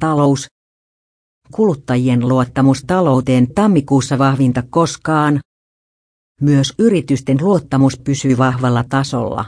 Talous. Kuluttajien luottamus talouteen tammikuussa vahvinta koskaan. Myös yritysten luottamus pysyy vahvalla tasolla.